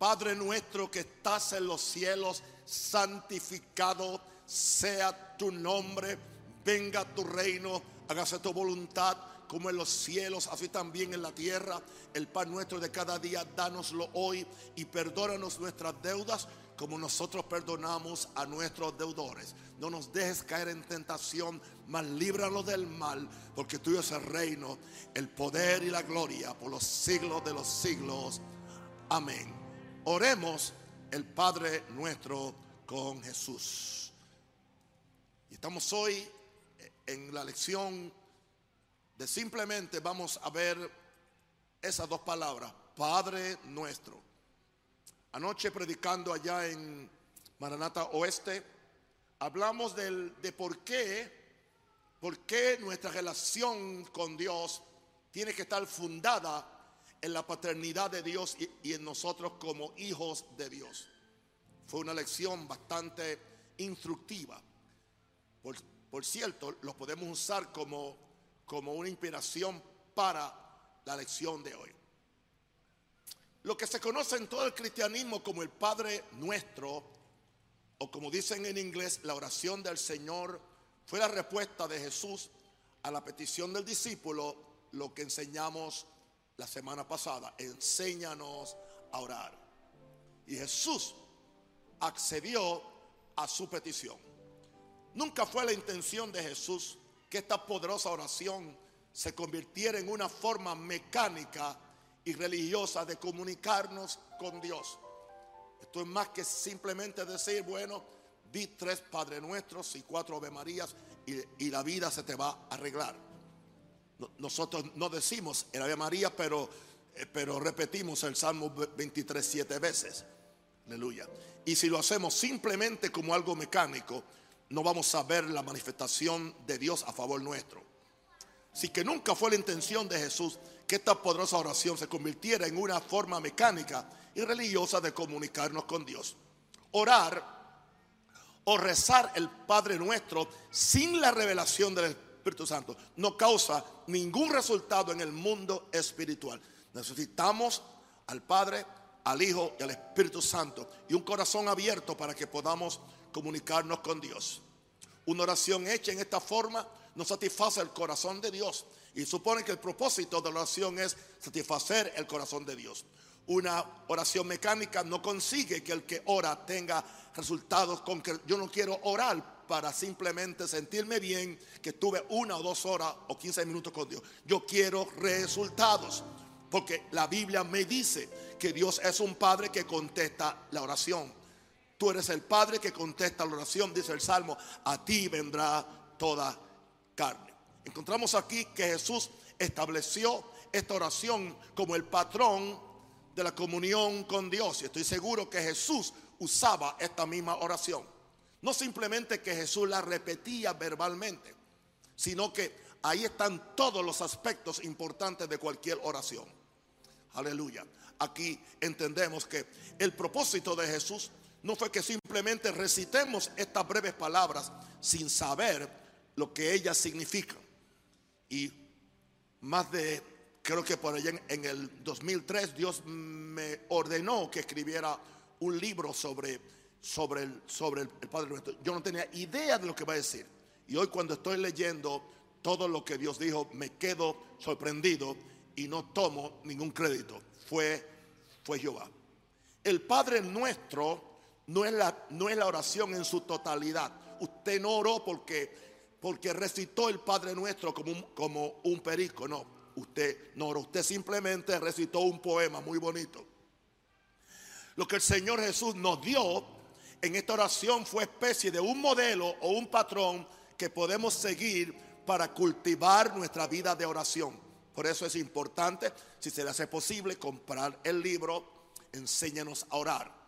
Padre nuestro que estás en los cielos, santificado sea tu nombre, venga tu reino, hágase tu voluntad como en los cielos, así también en la tierra. El pan nuestro de cada día, dánoslo hoy y perdónanos nuestras deudas como nosotros perdonamos a nuestros deudores. No nos dejes caer en tentación, mas líbranos del mal, porque tuyo es el reino, el poder y la gloria por los siglos de los siglos. Amén. Oremos el Padre nuestro con Jesús. Y estamos hoy en la lección de simplemente vamos a ver esas dos palabras, Padre nuestro. Anoche predicando allá en Maranata Oeste, hablamos del, de por qué, por qué nuestra relación con Dios tiene que estar fundada en la paternidad de Dios y, en nosotros como hijos de Dios. Fue una lección bastante instructiva. Por, por cierto, lo podemos usar como como una inspiración para la lección de hoy. Lo que se conoce en todo el cristianismo como el Padre Nuestro, o como dicen en inglés, la oración del Señor, fue la respuesta de Jesús a la petición del discípulo, lo que enseñamos la semana pasada, enséñanos a orar. Y Jesús accedió a su petición. Nunca fue la intención de Jesús que esta poderosa oración se convirtiera en una forma mecánica y religiosa de comunicarnos con Dios. Esto es más que simplemente decir, bueno, di tres Padre Nuestros y cuatro Ave Marías y, la vida se te va a arreglar. Nosotros no decimos el Ave María, pero, eh, pero repetimos el Salmo 23 siete veces. Aleluya. Y si lo hacemos simplemente como algo mecánico, no vamos a ver la manifestación de Dios a favor nuestro. Así que nunca fue la intención de Jesús que esta poderosa oración se convirtiera en una forma mecánica y religiosa de comunicarnos con Dios. Orar o rezar el Padre nuestro sin la revelación del Espíritu Santo no causa ningún resultado en el mundo espiritual. Necesitamos al Padre, al Hijo y al Espíritu Santo y un corazón abierto para que podamos comunicarnos con Dios. Una oración hecha en esta forma no satisface el corazón de Dios y supone que el propósito de la oración es satisfacer el corazón de Dios. Una oración mecánica no consigue que el que ora tenga resultados con que yo no quiero orar para simplemente sentirme bien que tuve una o dos horas o 15 minutos con Dios. Yo quiero resultados. Porque la Biblia me dice que Dios es un Padre que contesta la oración. Tú eres el Padre que contesta la oración, dice el Salmo, a ti vendrá toda carne. Encontramos aquí que Jesús estableció esta oración como el patrón de la comunión con Dios. Y estoy seguro que Jesús usaba esta misma oración. No simplemente que Jesús la repetía verbalmente, sino que ahí están todos los aspectos importantes de cualquier oración. Aleluya. Aquí entendemos que el propósito de Jesús no fue que simplemente recitemos estas breves palabras sin saber lo que ellas significan. Y más de, creo que por allá en, el 2003, Dios me ordenó que escribiera un libro sobre, sobre, el, sobre el, Padre Nuestro. Yo no tenía idea de lo que va a decir. Y hoy cuando estoy leyendo todo lo que Dios dijo, me quedo sorprendido y no tomo ningún crédito. Fue, fue Jehová. El Padre Nuestro no es la, no es la oración en su totalidad. Usted no oró porque, porque recitó el Padre Nuestro como un, como un perico, no. Usted no oró, usted simplemente recitó un poema muy bonito. Lo que el Señor Jesús nos dio en esta oración fue especie de un modelo o un patrón que podemos seguir para cultivar nuestra vida de oración. Por eso es importante, si se le hace posible, comprar el libro, enséñanos a orar.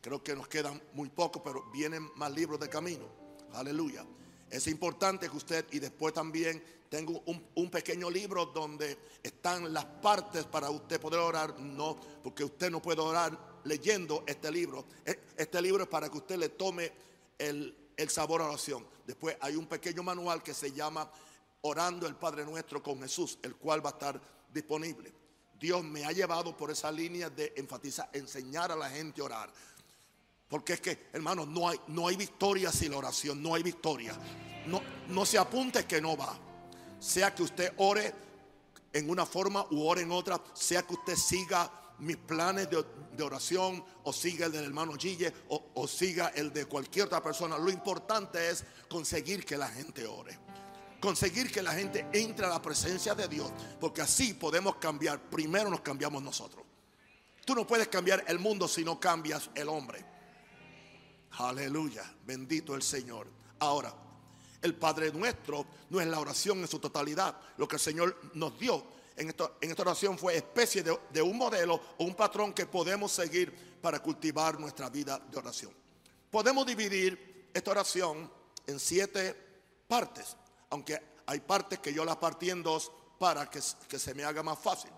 Creo que nos quedan muy pocos, pero vienen más libros de camino. Aleluya. Es importante que usted, y después también tengo un, pequeño libro donde están las partes para usted poder orar. No, porque usted no puede orar leyendo este libro. E, este libro es para que usted le tome el, el sabor a oración. Después hay un pequeño manual que se llama Orando el Padre Nuestro con Jesús, el cual va a estar disponible. Dios me ha llevado por esa línea de enfatizar, enseñar a la gente a orar. Porque es que, hermano, no hay, no hay victoria sin la oración, no hay victoria. No, no se apunte que no va. Sea que usted ore en una forma u ore en otra, sea que usted siga mis planes de, oración o siga el del hermano Gille o, o siga el de cualquier otra persona. Lo importante es conseguir que la gente ore conseguir que la gente entre a la presencia de Dios, porque así podemos cambiar. Primero nos cambiamos nosotros. Tú no puedes cambiar el mundo si no cambias el hombre. Aleluya, bendito el Señor. Ahora, el Padre nuestro no es la oración en su totalidad. Lo que el Señor nos dio en, en esta oración fue especie de, de un modelo o un patrón que podemos seguir para cultivar nuestra vida de oración. Podemos dividir esta oración en siete partes, aunque hay partes que yo las partí en dos para que, que se me haga más fácil.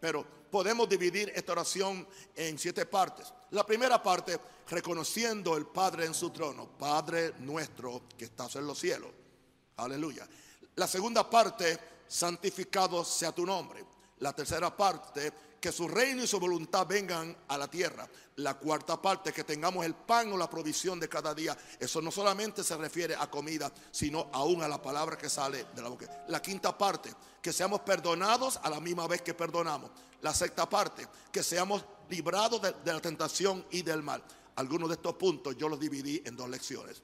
Pero podemos dividir esta oración en siete partes. La primera parte, reconociendo el Padre en su trono, Padre nuestro que estás en los cielos. Aleluya. La segunda parte, santificado sea tu nombre. La tercera parte, que su reino y su voluntad vengan a la tierra. La cuarta parte, que tengamos el pan o la provisión de cada día. Eso no solamente se refiere a comida, sino aún a la palabra que sale de la boca. La quinta parte, que seamos perdonados a la misma vez que perdonamos. La sexta parte, que seamos librados de, la tentación y del mal. Algunos de estos puntos yo los dividí en dos lecciones.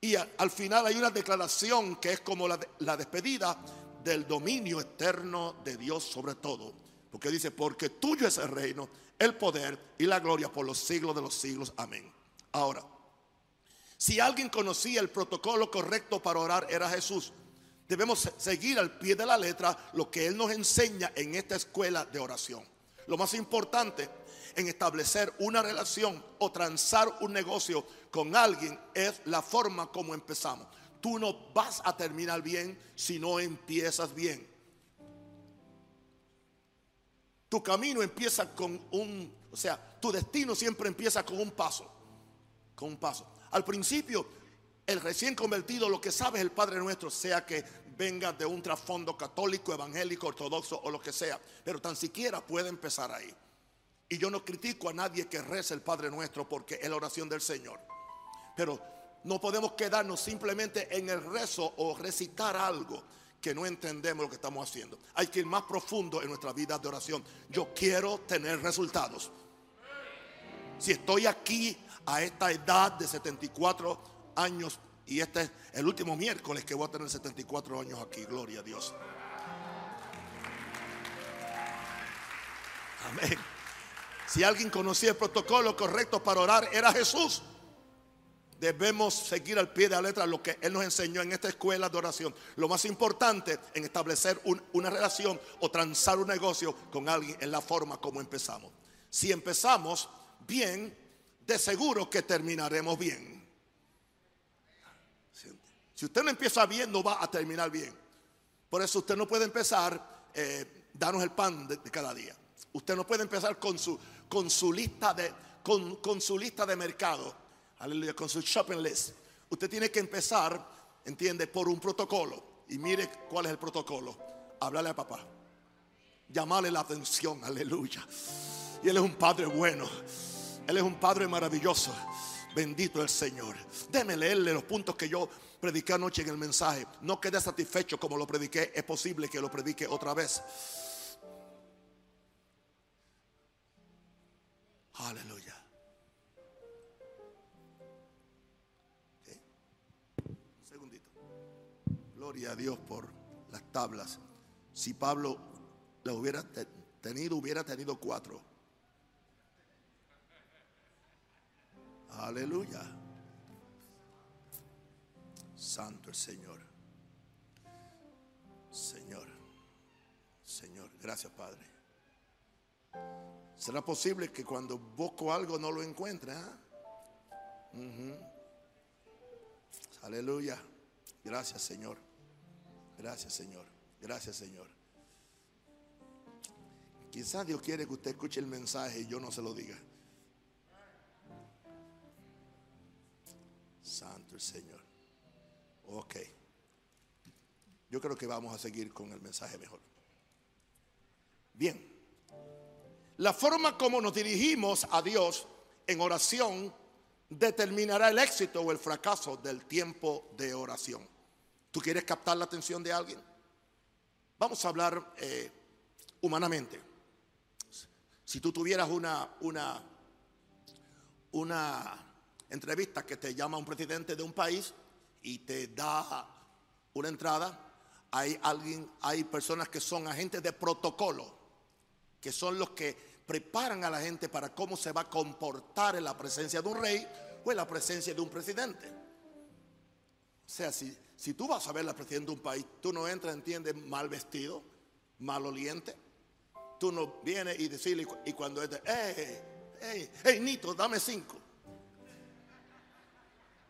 Y al final hay una declaración que es como la, la despedida del dominio eterno de Dios sobre todo porque dice, porque tuyo es el reino, el poder y la gloria por los siglos de los siglos. Amén. Ahora, si alguien conocía el protocolo correcto para orar, era Jesús. Debemos seguir al pie de la letra lo que Él nos enseña en esta escuela de oración. Lo más importante en establecer una relación o transar un negocio con alguien es la forma como empezamos. Tú no vas a terminar bien si no empiezas bien. Tu camino empieza con un, o sea, tu destino siempre empieza con un paso, con un paso. Al principio, el recién convertido lo que sabe es el Padre nuestro, sea que venga de un trasfondo católico, evangélico, ortodoxo o lo que sea, pero tan siquiera puede empezar ahí. Y yo no critico a nadie que reza el Padre nuestro porque es la oración del Señor. Pero no podemos quedarnos simplemente en el rezo o recitar algo que no entendemos lo que estamos haciendo. Hay que ir más profundo en nuestra vida de oración. Yo quiero tener resultados. Si estoy aquí a esta edad de 74 años y este es el último miércoles que voy a tener 74 años aquí, gloria a Dios. Amén. Si alguien conocía el protocolo correcto para orar, era Jesús. Debemos seguir al pie de la letra lo que Él nos enseñó en esta escuela de oración. Lo más importante en establecer una relación o transar un negocio con alguien en la forma como empezamos. Si empezamos bien, de seguro que terminaremos bien. Si usted no empieza bien, no va a terminar bien. Por eso usted no puede empezar, eh, el pan de, cada día. Usted no puede empezar con su, con su lista de, con, con su lista de mercado aleluya, con su shopping list. Usted tiene que empezar, entiende, por un protocolo. Y mire cuál es el protocolo. Hablarle a papá. Llamarle la atención, aleluya. Y Él es un Padre bueno. Él es un Padre maravilloso. Bendito el Señor. Déme leerle los puntos que yo prediqué anoche en el mensaje. No quede satisfecho como lo prediqué. Es posible que lo predique otra vez. Aleluya. Gloria a Dios por las tablas. Si Pablo la hubiera tenido, hubiera tenido cuatro. Aleluya. Santo el Señor. Señor. Señor. Gracias, Padre. ¿Será posible que cuando busco algo no lo encuentre? Ah? Aleluya. Gracias, Señor. Gracias, Señor. Gracias, Señor. Quizás Dios quiere que usted escuche el mensaje y yo no se lo diga. Santo el Señor. Ok. Yo creo que vamos a seguir con el mensaje mejor. Bien, la forma como nos dirigimos a Dios en oración determinará el éxito o el fracaso del tiempo de oración. ¿Tú quieres captar la atención de alguien? Vamos a hablar eh, humanamente. Si tú tuvieras una, una, una entrevista que te llama un presidente de un país y te da una entrada, hay alguien, hay personas que son agentes de protocolo, que son los que preparan a la gente para cómo se va a comportar en la presencia de un rey o en la presencia de un presidente. O sea, si, si tú vas a ver la presidenta de un país, tú no entras, entiendes, mal vestido, mal oliente. Tú no vienes y decirle, y cuando es de, hey, hey, hey, Nito, dame cinco.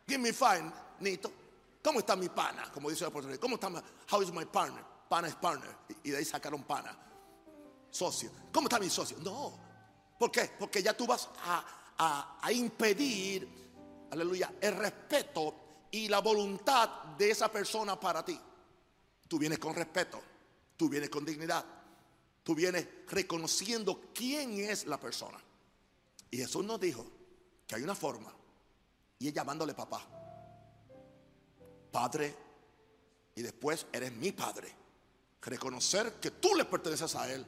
Give me five, Nito. ¿Cómo está mi pana? Como dice la Puerto ¿Cómo está mi, how is my partner? Pana es partner. Y de ahí sacaron pana. Socio. ¿Cómo está mi socio? No. ¿Por qué? Porque ya tú vas a, a impedir, aleluya, el respeto y la voluntad de esa persona para ti. Tú vienes con respeto, tú vienes con dignidad, tú vienes reconociendo quién es la persona. Y Jesús nos dijo que hay una forma, y es llamándole papá, padre, y después eres mi padre. Reconocer que tú le perteneces a Él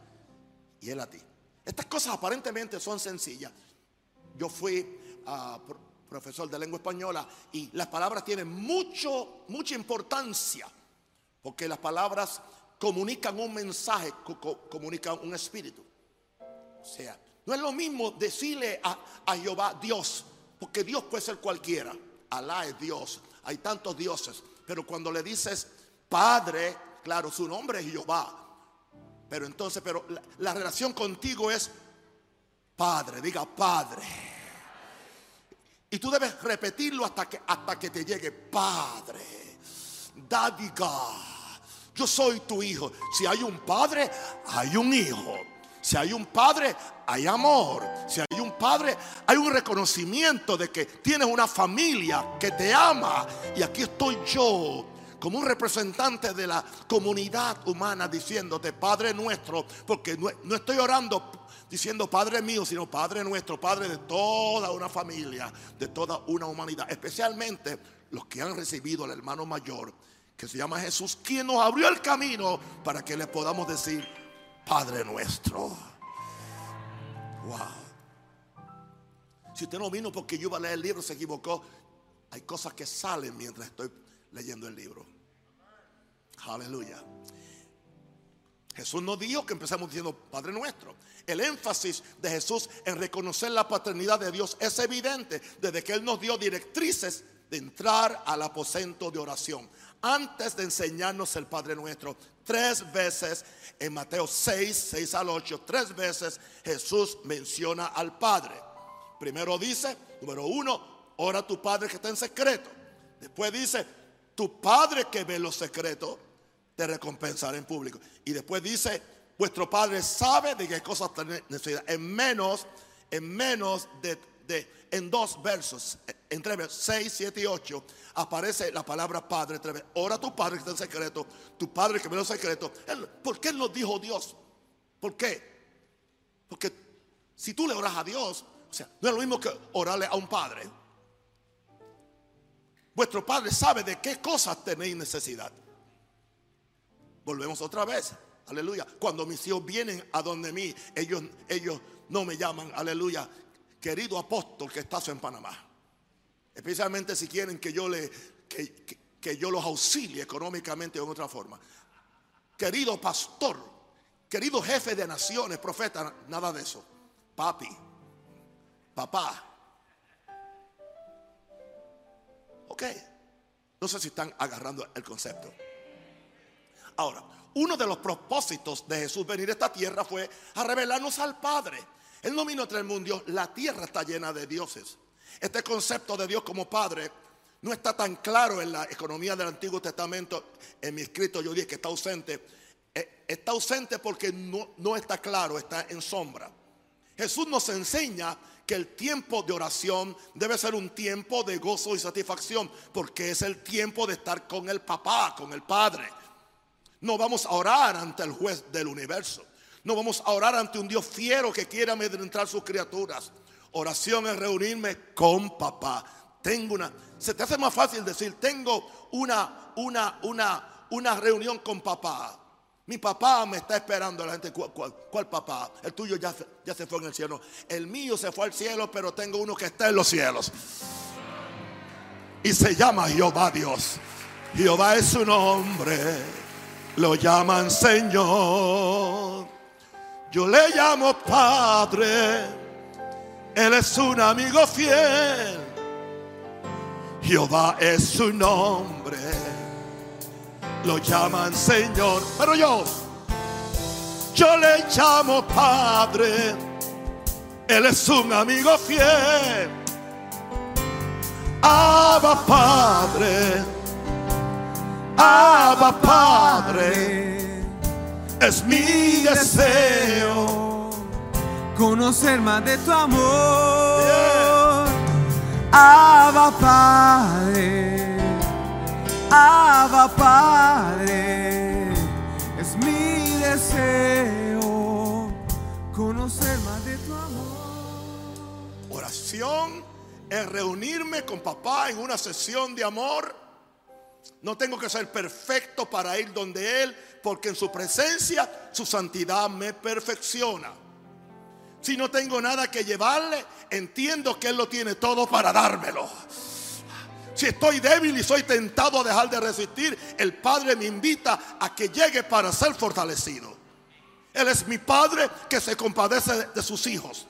y Él a ti. Estas cosas aparentemente son sencillas. Yo fui a profesor de lengua española, y las palabras tienen mucho, mucha importancia, porque las palabras comunican un mensaje, comunican un espíritu. O sea, no es lo mismo decirle a, a Jehová Dios, porque Dios puede ser cualquiera. Alá es Dios, hay tantos dioses, pero cuando le dices Padre, claro, su nombre es Jehová. Pero entonces, pero la, la relación contigo es Padre, diga Padre. Y tú debes repetirlo hasta que, hasta que te llegue, Padre, Daddy yo soy tu hijo. Si hay un padre, hay un hijo. Si hay un padre, hay amor. Si hay un padre, hay un reconocimiento de que tienes una familia que te ama. Y aquí estoy yo como un representante de la comunidad humana diciéndote, Padre nuestro, porque no, estoy orando diciendo Padre mío, sino Padre nuestro, Padre de toda una familia, de toda una humanidad, especialmente los que han recibido al hermano mayor, que se llama Jesús, quien nos abrió el camino para que le podamos decir, Padre nuestro. Wow. Si usted no vino porque yo iba a leer el libro, se equivocó. Hay cosas que salen mientras estoy leyendo el libro. Aleluya. Jesús no dijo que empezamos diciendo Padre nuestro. El énfasis de Jesús en reconocer la paternidad de Dios es evidente desde que Él nos dio directrices de entrar al aposento de oración. Antes de enseñarnos el Padre nuestro, tres veces en Mateo 6, 6 al 8, tres veces Jesús menciona al Padre. Primero dice, número uno, ora a tu Padre que está en secreto. Después dice, tu Padre que ve los secretos te recompensará en público. Y después dice, vuestro Padre sabe de qué cosas tenéis necesidad. En menos, en menos de, de, en dos versos, entre 6, 7 y 8, aparece la palabra Padre. Ora a tu Padre que está en secreto, tu Padre que ve los secretos. ¿Por qué nos dijo Dios? ¿Por qué? Porque si tú le oras a Dios, o sea, no es lo mismo que orarle a un padre. Vuestro padre sabe de qué cosas tenéis necesidad. Volvemos otra vez. Aleluya. Cuando mis hijos vienen a donde mí, ellos, ellos no me llaman, aleluya, querido apóstol que estás en Panamá. Especialmente si quieren que yo, le, que, yo los auxilie económicamente o en otra forma. Querido pastor, querido jefe de naciones, profeta, nada de eso. Papi, papá. Ok. No sé si están agarrando el concepto. Ahora, uno de los propósitos de Jesús venir a esta tierra fue a revelarnos al Padre. Él no vino a traer mundo, la tierra está llena de dioses. Este concepto de Dios como Padre no está tan claro en la economía del Antiguo Testamento. En mi escrito yo dije que está ausente. Eh, está ausente porque no, no está claro, está en sombra. Jesús nos enseña que el tiempo de oración debe ser un tiempo de gozo y satisfacción, porque es el tiempo de estar con el papá, con el Padre. No vamos a orar ante el juez del universo. No vamos a orar ante un Dios fiero que quiere amedrentar sus criaturas. Oración es reunirme con papá. Tengo una, se te hace más fácil decir, tengo una, una, una, una reunión con papá. Mi papá me está esperando. La gente, ¿cuál, papá? El tuyo ya, ya se fue en el cielo. El mío se fue al cielo, pero tengo uno que está en los cielos. Y se llama Jehová Dios. Jehová es su nombre. Lo llaman Señor. Yo le llamo Padre. Él es un amigo fiel. Jehová es su nombre lo llaman Señor. Pero yo, yo le llamo Padre. Él es un amigo fiel. Abba Padre. Abba Padre. Es mi deseo. Conocer más de tu amor. Abba Padre Abba Padre, es mi deseo conocer más de tu amor. Oración es reunirme con papá en una sesión de amor. No tengo que ser perfecto para ir donde Él, porque en su presencia su santidad me perfecciona. Si no tengo nada que llevarle, entiendo que Él lo tiene todo para dármelo. Si estoy débil y soy tentado a dejar de resistir, el Padre me invita a que llegue para ser fortalecido. Él es mi Padre que se compadece de sus hijos.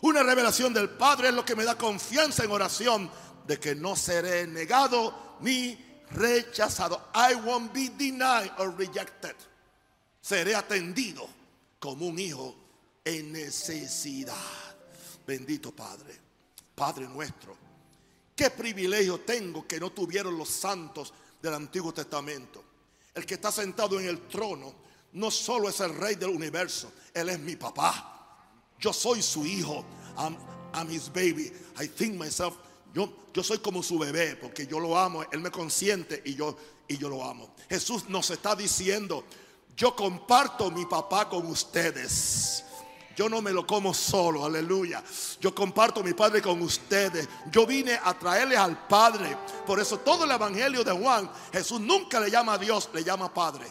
Una revelación del Padre es lo que me da confianza en oración de que no seré negado ni rechazado. I won't be denied or rejected. Seré atendido como un hijo en necesidad. Bendito Padre, Padre nuestro Qué privilegio tengo que no tuvieron los santos del Antiguo Testamento. El que está sentado en el trono no solo es el rey del universo, él es mi papá. Yo soy su hijo. I'm, his baby. I think myself, yo, soy como su bebé porque yo lo amo, él me consiente y yo, y yo lo amo. Jesús nos está diciendo, yo comparto mi papá con ustedes. Yo no me lo como solo, aleluya. Yo comparto mi Padre con ustedes. Yo vine a traerles al Padre. Por eso todo el Evangelio de Juan, Jesús nunca le llama a Dios, le llama Padre.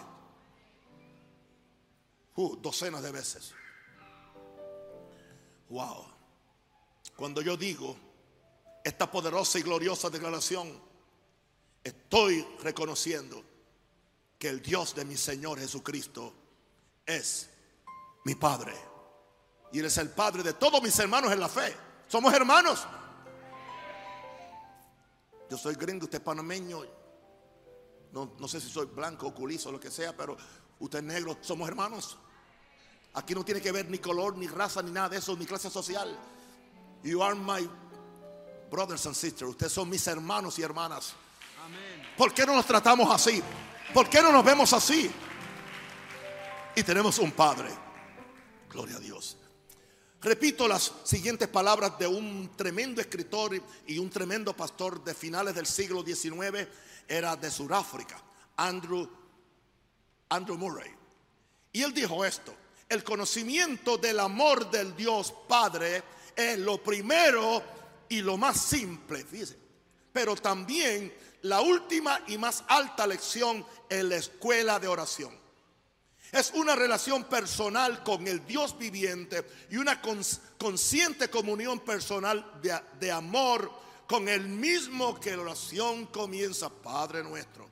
Uh, docenas de veces. Wow. Cuando yo digo esta poderosa y gloriosa declaración, estoy reconociendo que el Dios de mi Señor Jesucristo es mi Padre. Y Él es el Padre de todos mis hermanos en la fe. Somos hermanos. Yo soy gringo, usted es panameño. No, no sé si soy blanco, oculizo, lo que sea, pero usted es negro. Somos hermanos. Aquí no tiene que ver ni color, ni raza, ni nada de eso, ni clase social. You are my brothers and sisters. Ustedes son mis hermanos y hermanas. ¿Por qué no nos tratamos así? ¿Por qué no nos vemos así? Y tenemos un Padre. Gloria a Dios. Repito las siguientes palabras de un tremendo escritor y un tremendo pastor de finales del siglo XIX, era de Sudáfrica, Andrew, Andrew Murray. Y él dijo esto, el conocimiento del amor del Dios Padre es lo primero y lo más simple, fíjese, pero también la última y más alta lección en la escuela de oración. Es una relación personal con el Dios viviente y una consciente comunión personal de, amor con el mismo que la oración comienza, Padre nuestro.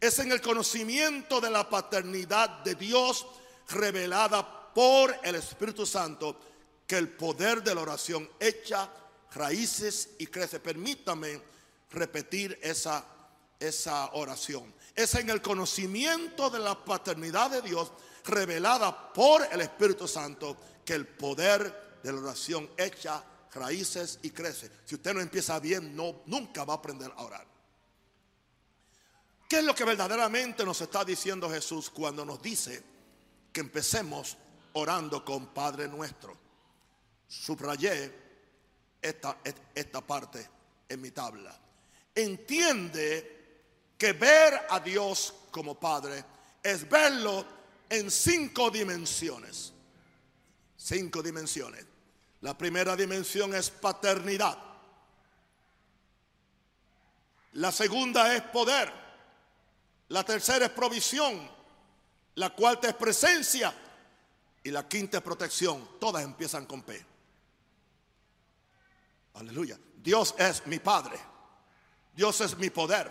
Es en el conocimiento de la paternidad de Dios revelada por el Espíritu Santo que el poder de la oración echa raíces y crece. Permítame repetir esa, esa oración es en el conocimiento de la paternidad de Dios revelada por el Espíritu Santo que el poder de la oración echa raíces y crece. Si usted no empieza bien, no, nunca va a aprender a orar. ¿Qué es lo que verdaderamente nos está diciendo Jesús cuando nos dice que empecemos orando con Padre nuestro? Subrayé esta, esta parte en mi tabla. Entiende que ver a Dios como Padre es verlo en cinco dimensiones. Cinco dimensiones. La primera dimensión es paternidad. La segunda es poder. La tercera es provisión. La cuarta es presencia. Y la quinta es protección. Todas empiezan con P. Aleluya. Dios es mi Padre. Dios es mi poder.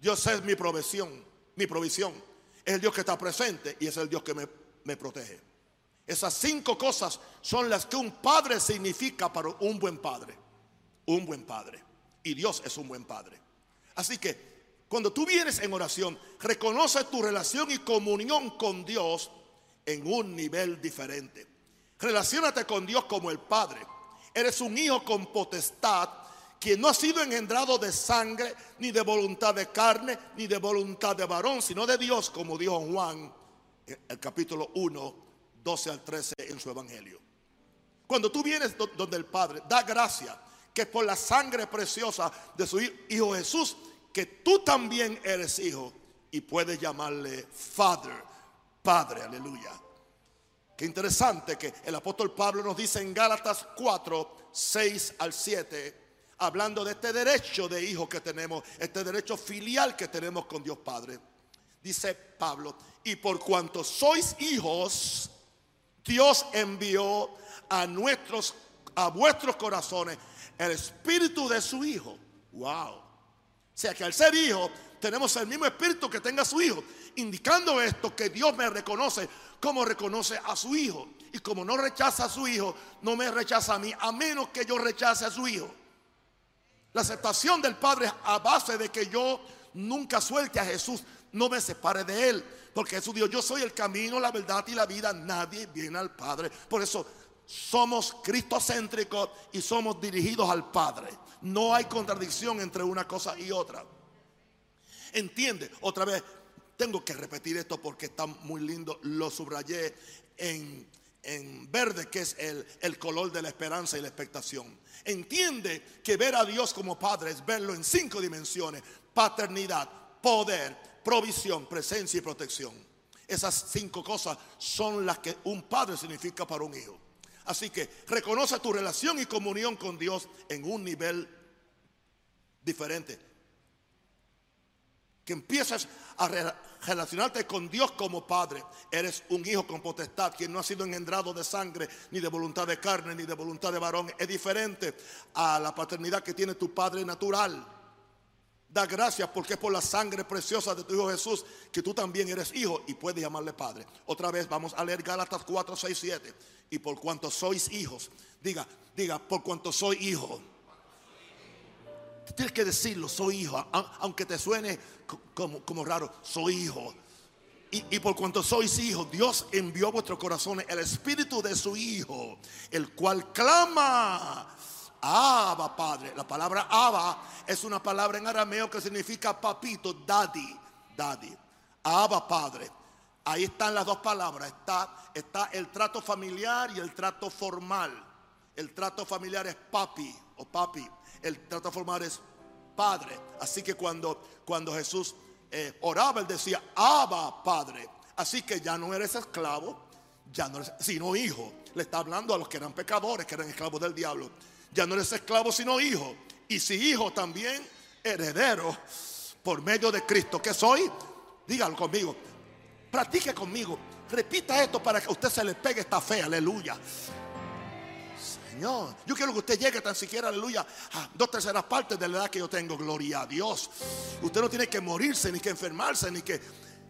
Dios es mi provisión. Mi provisión. Es el Dios que está presente y es el Dios que me, me protege. Esas cinco cosas son las que un padre significa para un buen padre. Un buen padre. Y Dios es un buen padre. Así que cuando tú vienes en oración, reconoce tu relación y comunión con Dios en un nivel diferente. Relaciónate con Dios como el Padre. Eres un hijo con potestad, quien no ha sido engendrado de sangre, ni de voluntad de carne, ni de voluntad de varón, sino de Dios, como dijo Juan, el capítulo 1, 12 al 13 en su evangelio. Cuando tú vienes donde el Padre, da gracia que por la sangre preciosa de su Hijo Jesús que tú también eres hijo y puedes llamarle Father, Padre, aleluya. Qué interesante que el apóstol Pablo nos dice en Gálatas 4, 6 al 7, hablando de este derecho de hijo que tenemos, este derecho filial que tenemos con Dios Padre. Dice Pablo, y por cuanto sois hijos, Dios envió a nuestros a vuestros corazones el espíritu de su hijo. Wow. O sea que al ser hijo tenemos el mismo espíritu que tenga su hijo, indicando esto que Dios me reconoce como reconoce a su hijo. Y como no rechaza a su hijo, no me rechaza a mí, a menos que yo rechace a su hijo. La aceptación del Padre a base de que yo nunca suelte a Jesús, no me separe de Él. Porque Jesús dijo, yo soy el camino, la verdad y la vida, nadie viene al Padre. Por eso somos cristocéntricos y somos dirigidos al Padre. No hay contradicción entre una cosa y otra. Entiende, otra vez, tengo que repetir esto porque está muy lindo, lo subrayé en, verde, que es el, el color de la esperanza y la expectación. Entiende que ver a Dios como Padre es verlo en cinco dimensiones, paternidad, poder, provisión, presencia y protección. Esas cinco cosas son las que un padre significa para un hijo. Así que reconoce tu relación y comunión con Dios en un nivel diferente. Que empieces a relacionarte con Dios como Padre. Eres un hijo con potestad, quien no ha sido engendrado de sangre, ni de voluntad de carne, ni de voluntad de varón. Es diferente a la paternidad que tiene tu Padre natural. Da gracias porque es por la sangre preciosa de tu Hijo Jesús que tú también eres hijo y puedes llamarle Padre. Otra vez vamos a leer Gálatas 4, 6, 7 y por cuanto sois hijos. Diga, diga, por cuanto soy hijo. Tienes que decirlo, soy hijo, aunque te suene como, como raro, soy hijo. Y, y, por cuanto sois hijos, Dios envió a vuestros corazones el espíritu de su Hijo, el cual clama, Abba Padre. La palabra Abba es una palabra en arameo que significa papito, daddy, daddy. Abba Padre. Ahí están las dos palabras. Está, está el trato familiar y el trato formal. El trato familiar es papi o papi. El trato formal es padre. Así que cuando, cuando Jesús eh, oraba, él decía, Abba Padre. Así que ya no eres esclavo, ya no sino hijo. Le está hablando a los que eran pecadores, que eran esclavos del diablo. Ya no eres esclavo, sino hijo. Y si hijo también, heredero por medio de Cristo. ¿Qué soy? Dígalo conmigo Practique conmigo. Repita esto para que a usted se le pegue esta fe. Aleluya. Yo quiero que usted llegue tan siquiera, aleluya, a dos terceras partes de la edad que yo tengo. Gloria a Dios. Usted no tiene que morirse, ni que enfermarse, ni que...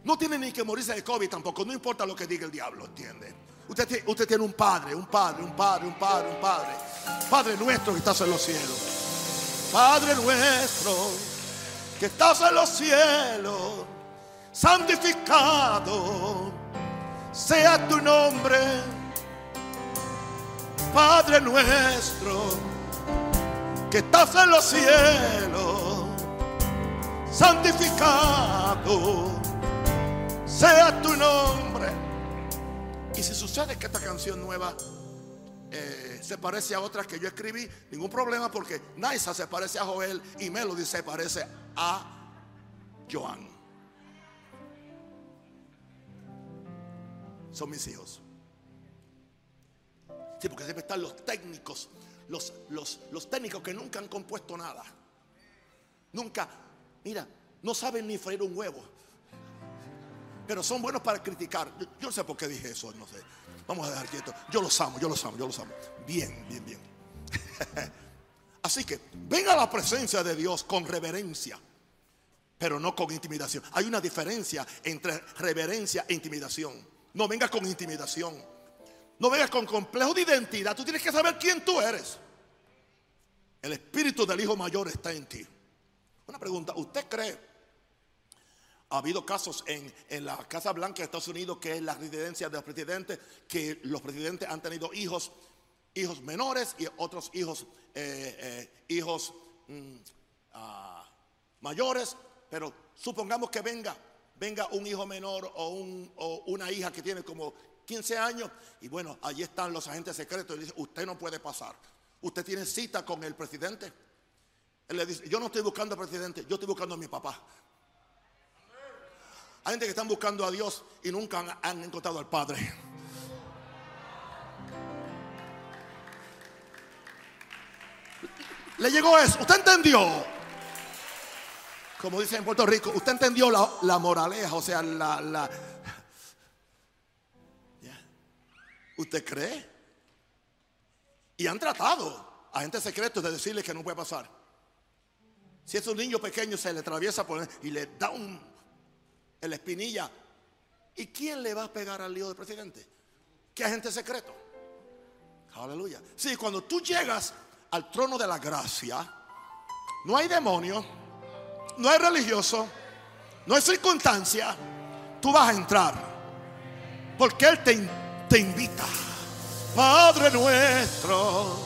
No tiene ni que morirse de COVID tampoco. No importa lo que diga el diablo, ¿entiende? Usted, usted tiene un padre, un padre, un padre, un padre, un padre. Padre nuestro que estás en los cielos. Padre nuestro que estás en los cielos santificado sea tu nombre, Padre nuestro, que estás en los cielos, santificado sea tu nombre. Y si sucede que esta canción nueva eh, se parece a otras que yo escribí, ningún problema porque Naisa se parece a Joel y Melody se parece a Joan. son mis hijos. Sí, porque siempre están los técnicos, los, los, los técnicos que nunca han compuesto nada. Nunca, mira, no saben ni freír un huevo. Pero son buenos para criticar. Yo, yo no sé por qué dije eso, no sé. Vamos a dejar quieto. Yo los amo, yo los amo, yo los amo. Bien, bien, bien. Así que venga a la presencia de Dios con reverencia, pero no con intimidación. Hay una diferencia entre reverencia e intimidación. No venga con intimidación. No vengas con complejo de identidad. Tú tienes que saber quién tú eres. El espíritu del hijo mayor está en ti. Una pregunta, ¿usted cree? Ha habido casos en, en, la Casa Blanca de Estados Unidos, que es la residencia de los presidentes, que los presidentes han tenido hijos, hijos menores y otros hijos, eh, eh, hijos mm, uh, mayores. Pero supongamos que venga, venga un hijo menor o, un, o una hija que tiene como 15 años y bueno, allí están los agentes secretos y dice, usted no puede pasar. Usted tiene cita con el presidente. Él le dice, yo no estoy buscando al presidente, yo estoy buscando a mi papá. Hay gente que están buscando a Dios y nunca han, encontrado al Padre. Le llegó eso. ¿Usted entendió? Como dicen en Puerto Rico, usted entendió la, la moraleja, o sea, la, la... ¿Usted cree? Y han tratado a gente secretos de decirle que no puede pasar. Si es un niño pequeño, se le atraviesa por y le da un, en la espinilla. ¿Y quién le va a pegar al lío del presidente? ¿Qué agente secreto? Aleluya. Sí, cuando tú llegas al trono de la gracia, no hay demonio, no hay religioso, no hay circunstancia. Tú vas a entrar porque Él te, te invita. Padre nuestro,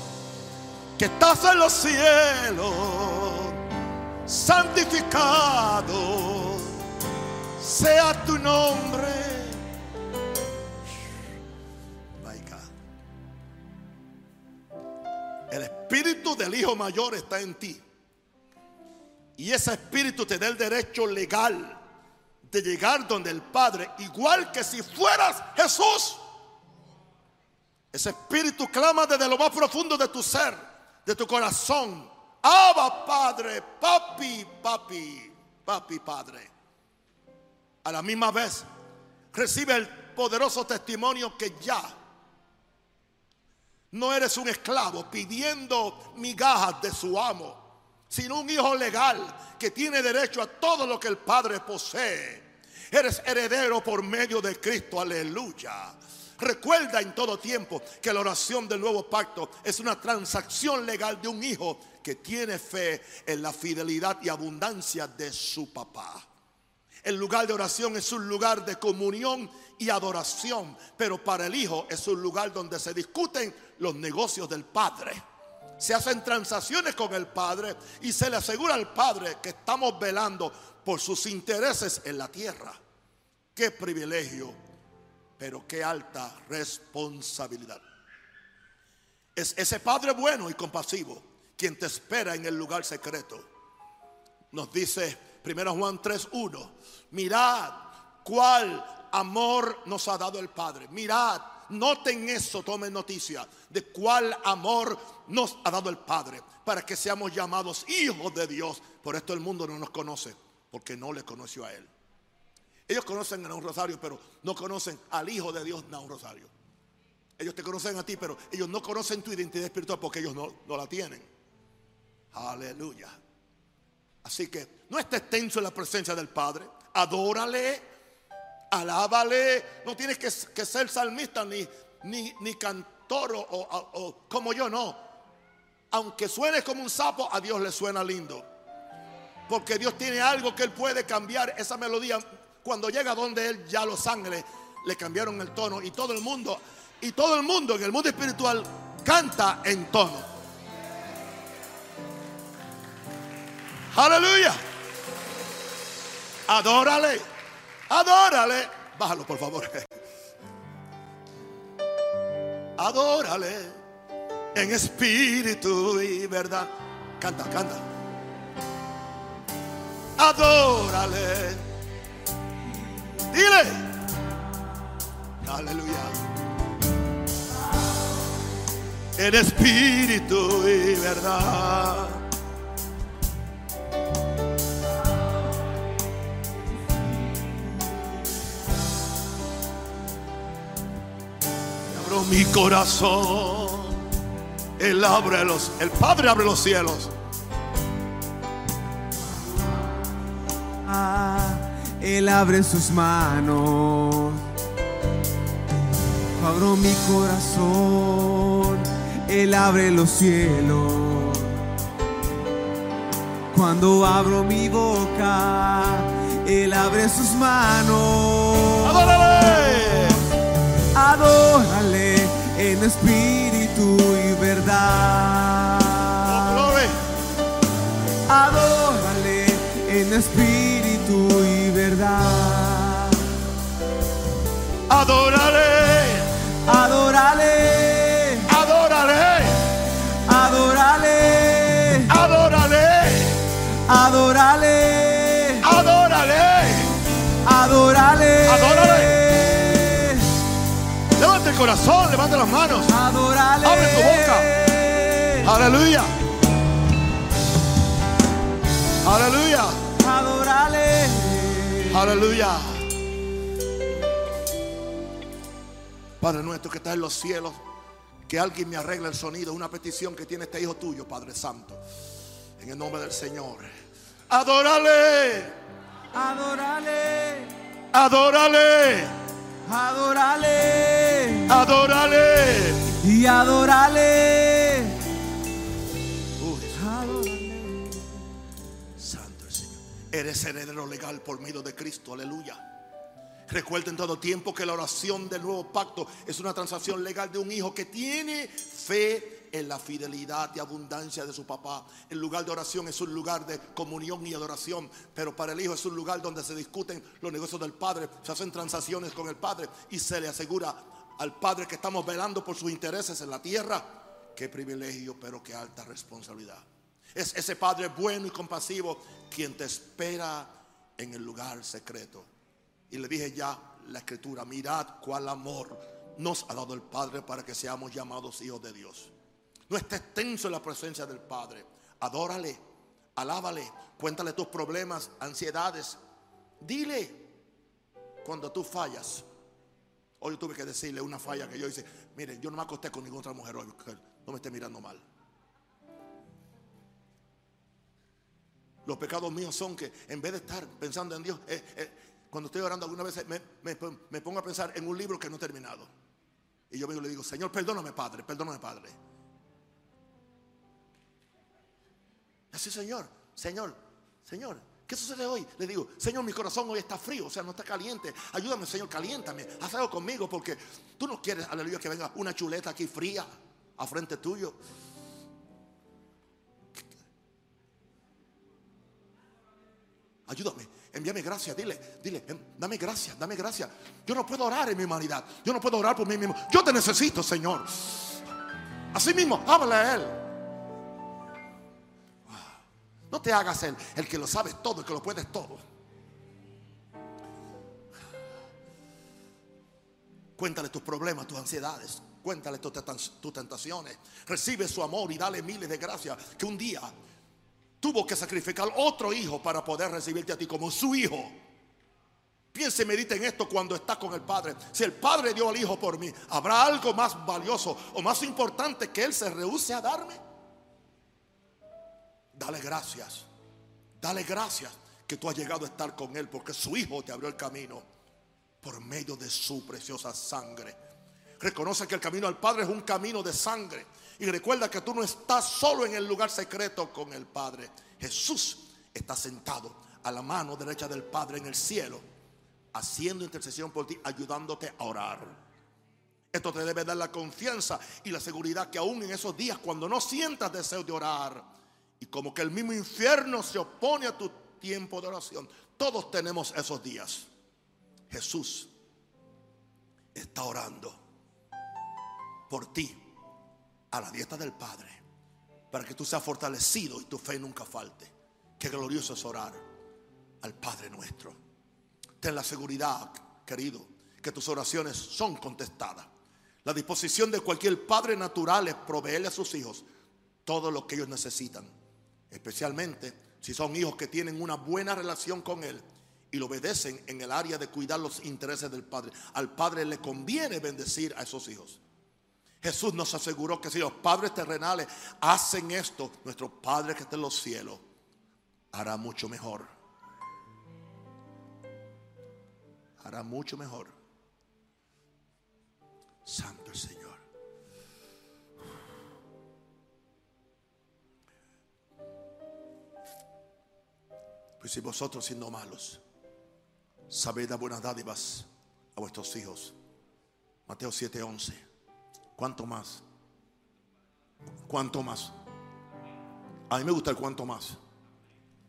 que estás en los cielos, santificado sea tu nombre. El espíritu del hijo mayor está en ti. Y ese espíritu te da el derecho legal de llegar donde el Padre, igual que si fueras Jesús. Ese espíritu clama desde lo más profundo de tu ser, de tu corazón. Abba, Padre, papi, papi, papi, Padre. A la misma vez, recibe el poderoso testimonio que ya no eres un esclavo pidiendo migajas de su amo, sino un hijo legal que tiene derecho a todo lo que el Padre posee. Eres heredero por medio de Cristo, aleluya. Recuerda en todo tiempo que la oración del nuevo pacto es una transacción legal de un hijo que tiene fe en la fidelidad y abundancia de su papá. El lugar de oración es un lugar de comunión y adoración, pero para el hijo es un lugar donde se discuten los negocios del padre. Se hacen transacciones con el padre y se le asegura al padre que estamos velando por sus intereses en la tierra. Qué privilegio pero qué alta responsabilidad. Es ese Padre bueno y compasivo quien te espera en el lugar secreto. Nos dice 1 Juan 3:1, mirad cuál amor nos ha dado el Padre. Mirad, noten eso, tomen noticia de cuál amor nos ha dado el Padre para que seamos llamados hijos de Dios. Por esto el mundo no nos conoce, porque no le conoció a Él. Ellos conocen a un rosario, pero no conocen al Hijo de Dios a un rosario. Ellos te conocen a ti, pero ellos no conocen tu identidad espiritual porque ellos no, no la tienen. Aleluya. Así que no estés tenso en la presencia del Padre. Adórale, alábale. No tienes que, que ser salmista ni, ni, ni cantor o, o, o como yo, no. Aunque suene como un sapo, a Dios le suena lindo. Porque Dios tiene algo que Él puede cambiar esa melodía cuando llega donde él, ya los ángeles le cambiaron el tono y todo el mundo, y todo el mundo en el mundo espiritual canta en tono. Aleluya. Adórale, adórale. Bájalo, por favor. Adórale en espíritu y verdad. Canta, canta. Adórale Dile. Aleluya. En espíritu y verdad. Abro mi corazón. Él abre los, el Padre abre los cielos. Ah, Él abre sus manos. Abro mi corazón. Él abre los cielos. Cuando abro mi boca, Él abre sus manos. ¡Adórale! Adórale en espíritu y verdad. Adórale. Adórale, Adórale. adórale, Adórale. adórale, Adórale. adórale. Adórale. Levante el corazón, levante las manos. Adórale. Abre tu Aleluya. Aleluya. Adórale. Aleluya. Padre nuestro que estás en los cielos, que alguien me arregle el sonido, una petición que tiene este hijo tuyo, Padre Santo. En el nombre del Señor. Adórale. Adórale. Adórale. Adórale. Adórale. Y adórale. Santo el Señor. Eres heredero legal por medio de Cristo. Aleluya. Recuerda en todo tiempo que la oración del nuevo pacto es una transacción legal de un hijo que tiene fe en la fidelidad y abundancia de su papá. El lugar de oración es un lugar de comunión y adoración, pero para el hijo es un lugar donde se discuten los negocios del padre, se hacen transacciones con el padre y se le asegura al padre que estamos velando por sus intereses en la tierra. Qué privilegio, pero qué alta responsabilidad. Es ese Padre bueno y compasivo quien te espera en el lugar secreto. Y le dije ya la escritura, mirad cuál amor nos ha dado el Padre para que seamos llamados hijos de Dios. No estés tenso en la presencia del Padre. Adórale, alábale, cuéntale tus problemas, ansiedades. Dile cuando tú fallas. Hoy yo tuve que decirle una falla que yo hice. Miren, yo no me acosté con ninguna otra mujer hoy. No me esté mirando mal. Los pecados míos son que en vez de estar pensando en Dios, eh, eh, cuando estoy orando alguna vez me, me- me pongo a pensar en un libro que no he terminado. Y yo vengo y le digo, Señor, perdóname Padre, perdóname Padre. Así, Señor, Señor, Señor, ¿qué sucede hoy? Le digo, Señor, mi corazón hoy está frío, o sea, no está caliente. Ayúdame, Señor, caliéntame. Haz algo conmigo porque tú no quieres, aleluya, que venga una chuleta aquí fría a frente tuyo. Ayúdame, envíame gracia, dile, dile, em, dame gracia, dame gracia. Yo no puedo orar en mi humanidad, yo no puedo orar por mí mismo. Yo te necesito, Señor. Así mismo, háblale a Él. No te hagas el, el que lo sabes todo, el que lo puedes todo. Cuéntale tus problemas, tus ansiedades. Cuéntale tus, tentaciones. Recibe su amor y dale miles de gracias. Que un día tuvo que sacrificar otro hijo para poder recibirte a ti como su hijo. Piensa y medita en esto cuando estás con el Padre. Si el Padre dio al Hijo por mí, ¿habrá algo más valioso o más importante que Él se rehúse a darme? Dale gracias. Dale gracias que tú has llegado a estar con Él porque su Hijo te abrió el camino por medio de su preciosa sangre. Reconoce que el camino al Padre es un camino de sangre. Y recuerda que tú no estás solo en el lugar secreto con el Padre. Jesús está sentado a la mano derecha del Padre en el cielo, haciendo intercesión por ti, ayudándote a orar. Esto te debe dar la confianza y la seguridad que aún en esos días, cuando no sientas deseo de orar, y como que el mismo infierno se opone a tu tiempo de oración, todos tenemos esos días. Jesús está orando por ti a la dieta del Padre para que tú seas fortalecido y tu fe nunca falte. Qué glorioso es orar al Padre nuestro. Ten la seguridad, querido, que tus oraciones son contestadas. La disposición de cualquier padre natural es proveerle a sus hijos todo lo que ellos necesitan, especialmente si son hijos que tienen una buena relación con Él y lo obedecen en el área de cuidar los intereses del Padre. Al Padre le conviene bendecir a esos hijos. Jesús nos aseguró que si los padres terrenales hacen esto, nuestro Padre que está en los cielos hará mucho mejor. Hará mucho mejor. Santo el Señor. Pues si vosotros siendo malos, sabéis dar buenas dádivas a vuestros hijos. Mateo 7:11. ¿Cuánto más? ¿Cuánto más? A mí me gusta el cuánto más.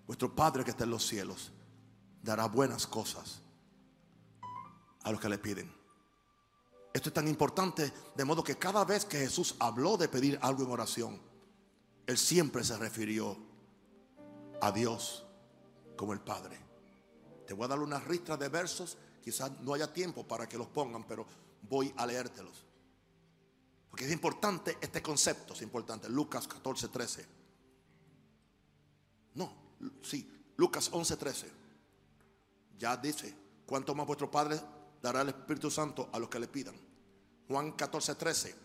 Vuestro Padre que está en los cielos dará buenas cosas a los que le piden. Esto es tan importante de modo que cada vez que Jesús habló de pedir algo en oración, Él siempre se refirió a Dios como el Padre. Te voy a dar una ristra de versos, quizás no haya tiempo para que los pongan, pero voy a leértelos. Porque es importante este concepto, es importante. Lucas 14, 13. No, sí, Lucas 11, 13. Ya dice, ¿cuánto más vuestro Padre dará el Espíritu Santo a los que le pidan? Juan 14, 13.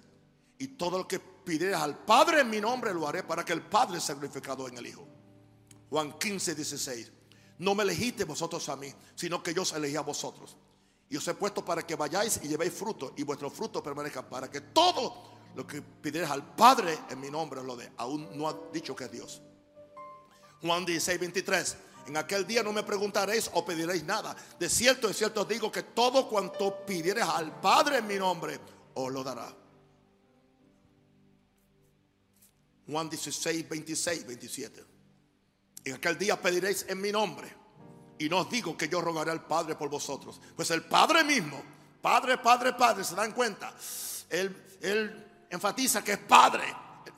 Y todo lo que pidieras al Padre en mi nombre lo haré para que el Padre sea glorificado en el Hijo. Juan 15, 16. No me elegiste vosotros a mí, sino que yo os elegí a vosotros y os he puesto para que vayáis y llevéis fruto y vuestro fruto permanezca para que todo lo que pidierais al Padre en mi nombre lo dé. Aún no ha dicho que es Dios. Juan 16, 23. En aquel día no me preguntaréis o pediréis nada. De cierto, de cierto os digo que todo cuanto pidieres al Padre en mi nombre os lo dará. Juan 16, 26, 27. En aquel día pediréis en mi nombre y no os digo que yo rogaré al Padre por vosotros. Pues el Padre mismo, Padre, Padre, Padre, ¿se dan cuenta? Él, él enfatiza que es Padre.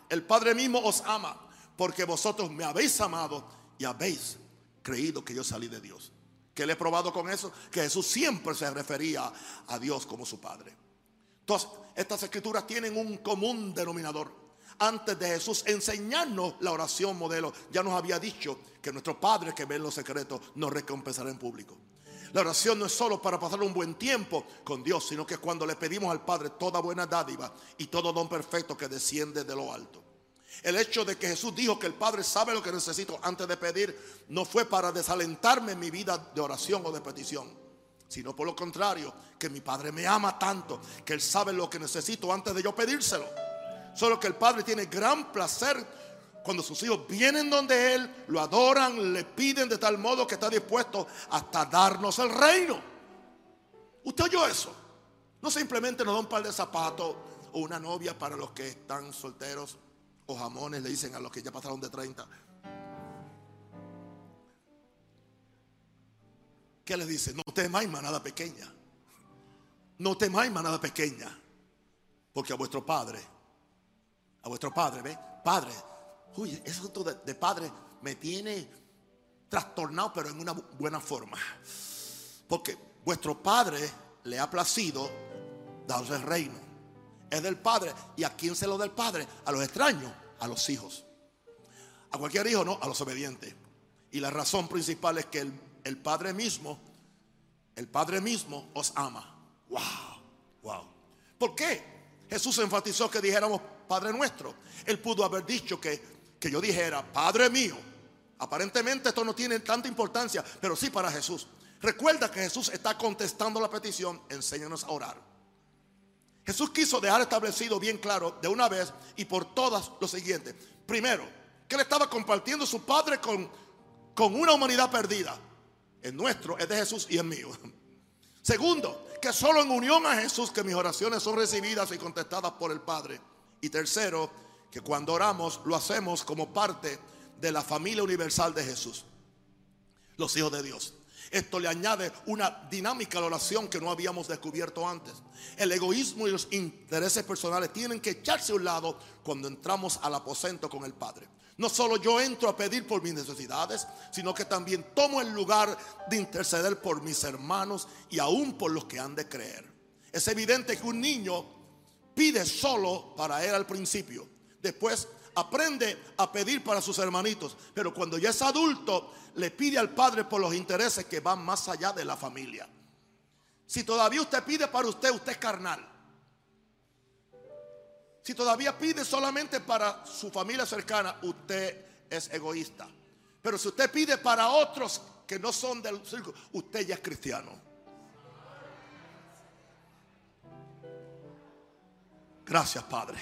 El Padre mismo os ama porque vosotros me habéis amado y habéis creído que yo salí de Dios. ¿Qué le he probado con eso? Que Jesús siempre se refería a Dios como su Padre. Entonces, estas escrituras tienen un común denominador antes de Jesús enseñarnos la oración modelo, ya nos había dicho que nuestro Padre que ve en los secretos nos recompensará en público. La oración no es solo para pasar un buen tiempo con Dios, sino que es cuando le pedimos al Padre toda buena dádiva y todo don perfecto que desciende de lo alto. El hecho de que Jesús dijo que el Padre sabe lo que necesito antes de pedir no fue para desalentarme en mi vida de oración o de petición, sino por lo contrario, que mi Padre me ama tanto que Él sabe lo que necesito antes de yo pedírselo. Solo que el Padre tiene gran placer cuando sus hijos vienen donde Él, lo adoran, le piden de tal modo que está dispuesto hasta darnos el reino. ¿Usted oyó eso? No simplemente nos da un par de zapatos o una novia para los que están solteros o jamones, le dicen a los que ya pasaron de 30. ¿Qué les dice? No temáis manada pequeña. No temáis manada pequeña. Porque a vuestro Padre a vuestro padre, ¿ve? Padre, uy, eso de, de padre me tiene trastornado, pero en una buena forma. Porque vuestro padre le ha placido daros el reino. Es del padre. ¿Y a quién se lo da el padre? A los extraños, a los hijos. A cualquier hijo, no, a los obedientes. Y la razón principal es que el, el padre mismo, el padre mismo os ama. Wow, wow. ¿Por qué? Jesús enfatizó que dijéramos Padre nuestro. Él pudo haber dicho que, que yo dijera, Padre mío. Aparentemente esto no tiene tanta importancia, pero sí para Jesús. Recuerda que Jesús está contestando la petición, enséñanos a orar. Jesús quiso dejar establecido bien claro de una vez y por todas lo siguiente. Primero, que él estaba compartiendo su Padre con, con una humanidad perdida. El nuestro es de Jesús y es mío. Segundo, que solo en unión a Jesús que mis oraciones son recibidas y contestadas por el Padre. Y tercero, que cuando oramos lo hacemos como parte de la familia universal de Jesús, los hijos de Dios. Esto le añade una dinámica a la oración que no habíamos descubierto antes. El egoísmo y los intereses personales tienen que echarse a un lado cuando entramos al aposento con el Padre. No solo yo entro a pedir por mis necesidades, sino que también tomo el lugar de interceder por mis hermanos y aún por los que han de creer. Es evidente que un niño pide solo para él al principio. Después aprende a pedir para sus hermanitos. Pero cuando ya es adulto, le pide al Padre por los intereses que van más allá de la familia. Si todavía usted pide para usted, usted es carnal. Si todavía pide solamente para su familia cercana, usted es egoísta. Pero si usted pide para otros que no son del círculo, usted ya es cristiano. Gracias, Padre.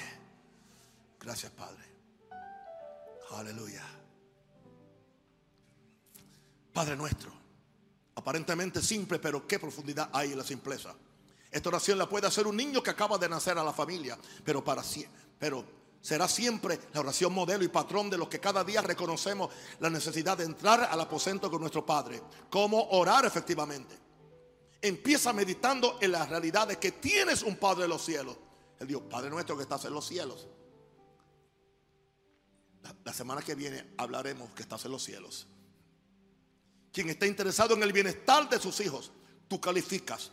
Gracias, Padre. Aleluya. Padre nuestro, aparentemente simple, pero qué profundidad hay en la simpleza. Esta oración la puede hacer un niño que acaba de nacer a la familia, pero para pero será siempre la oración modelo y patrón de los que cada día reconocemos la necesidad de entrar al aposento con nuestro Padre. Cómo orar efectivamente. Empieza meditando en la realidad de que tienes un Padre de los cielos. El Dios, Padre nuestro que estás en los cielos. La, semana que viene hablaremos que estás en los cielos. Quien está interesado en el bienestar de sus hijos, tú calificas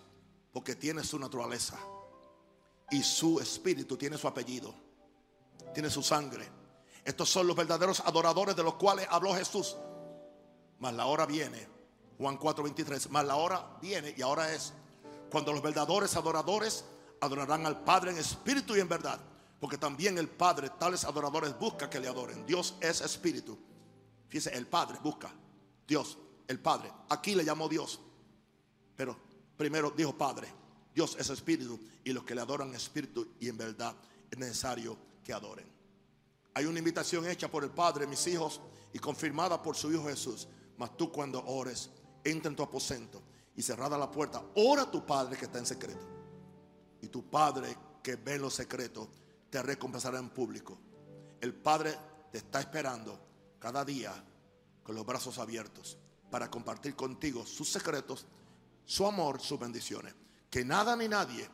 porque tiene su naturaleza y su espíritu, tiene su apellido, tiene su sangre. Estos son los verdaderos adoradores de los cuales habló Jesús. Mas la hora viene, Juan 4:23, mas la hora viene y ahora es cuando los verdaderos adoradores adorarán al Padre en espíritu y en verdad. Porque también el Padre, tales adoradores, busca que le adoren. Dios es espíritu. Fíjese, el Padre busca. Dios, el Padre. Aquí le llamó Dios. Pero primero dijo Padre. Dios es espíritu. Y los que le adoran espíritu y en verdad es necesario que adoren. Hay una invitación hecha por el Padre, mis hijos, y confirmada por su Hijo Jesús. Mas tú cuando ores, entra en tu aposento y cerrada la puerta, ora a tu Padre que está en secreto. Y tu Padre que ve los secretos te recompensará en público. El Padre te está esperando cada día con los brazos abiertos para compartir contigo sus secretos, su amor, sus bendiciones. Que nada ni nadie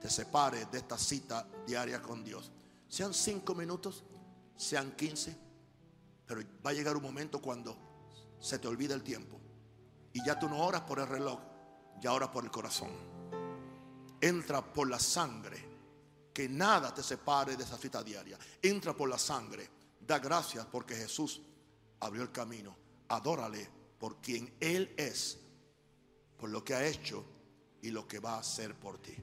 te separe de esta cita diaria con Dios. Sean cinco minutos, sean quince, pero va a llegar un momento cuando se te olvida el tiempo y ya tú no oras por el reloj, ya oras por el corazón. Entra por la sangre que nada te separe de esa cita diaria. Entra por la sangre. Da gracias porque Jesús abrió el camino. Adórale por quien Él es, por lo que ha hecho y lo que va a hacer por ti.